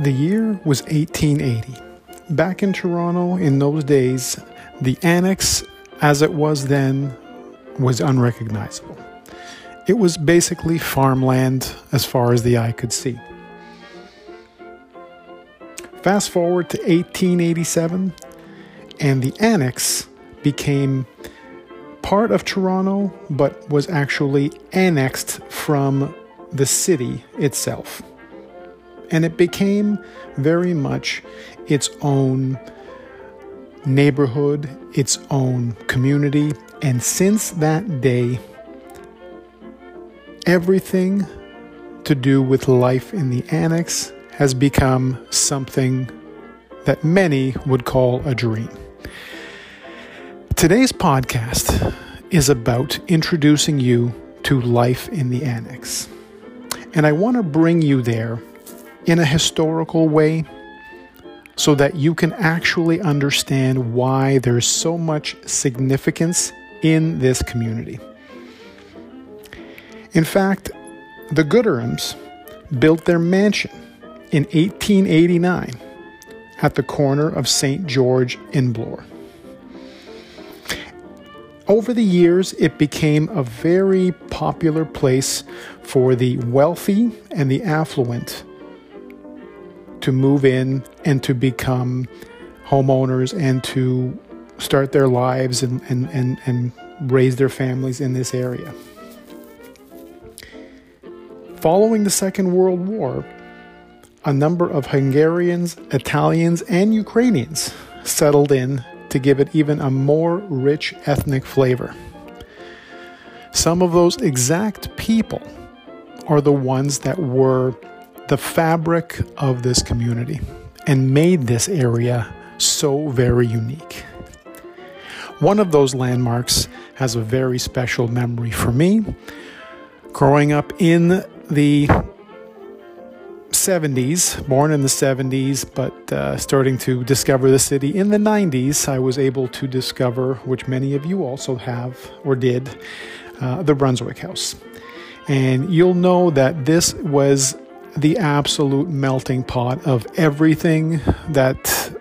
The year was 1880. Back in Toronto in those days, the annex, as it was then, was unrecognizable. It was basically farmland as far as the eye could see. Fast forward to 1887, and the annex became part of Toronto, but was actually annexed from the city itself. And it became very much its own neighborhood, its own community. And since that day, everything to do with life in the annex has become something that many would call a dream. Today's podcast is about introducing you to life in the annex. And I want to bring you there in a historical way so that you can actually understand why there's so much significance in this community. In fact, the Gooderhams built their mansion in 1889 at the corner of St. George in Bloor. Over the years, it became a very popular place for the wealthy and the affluent to move in and to become homeowners and to start their lives and, and, and, and raise their families in this area. Following the Second World War, a number of Hungarians, Italians, and Ukrainians settled in to give it even a more rich ethnic flavor. Some of those exact people are the ones that were the fabric of this community and made this area so very unique. One of those landmarks has a very special memory for me. Growing up in the 70s, born in the 70s, but uh, starting to discover the city in the 90s, I was able to discover, which many of you also have or did, uh, the Brunswick House. And you'll know that this was the absolute melting pot of everything that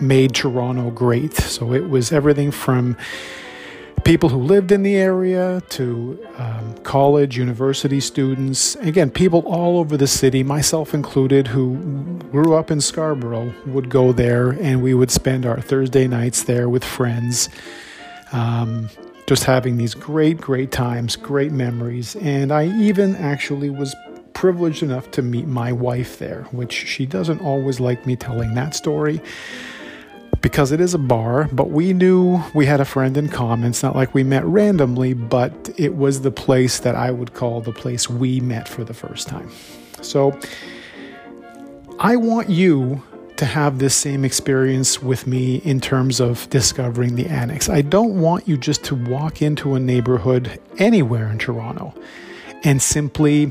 made Toronto great. So it was everything from people who lived in the area to um, college, university students. Again, people all over the city, myself included, who grew up in Scarborough, would go there and we would spend our Thursday nights there with friends. Um, just having these great, great times, great memories. And I even actually was privileged enough to meet my wife there, which she doesn't always like me telling that story because it is a bar, but we knew we had a friend in common. It's not like we met randomly, but it was the place that I would call the place we met for the first time. So I want you to have this same experience with me in terms of discovering the annex. I don't want you just to walk into a neighborhood anywhere in Toronto and simply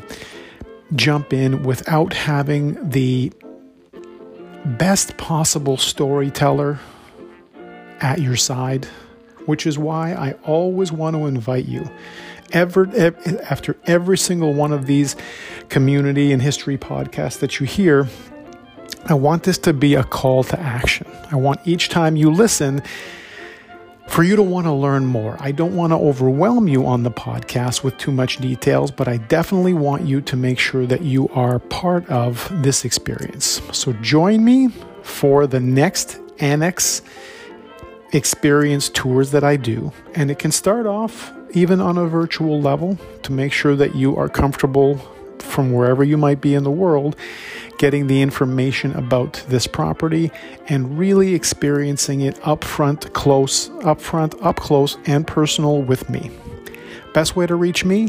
jump in without having the best possible storyteller at your side, which is why I always want to invite you. Ever, after every single one of these community and history podcasts that you hear, I want this to be a call to action. I want each time you listen, for you to want to learn more. I don't want to overwhelm you on the podcast with too much details, but I definitely want you to make sure that you are part of this experience. So join me for the next Annex experience tours that I do. And it can start off even on a virtual level to make sure that you are comfortable from wherever you might be in the world getting the information about this property and really experiencing it up front, close, up front, up close, and personal with me. Best way to reach me,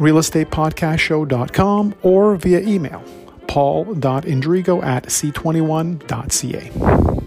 realestatepodcastshow.com or via email, paul.indrigo at c21.ca.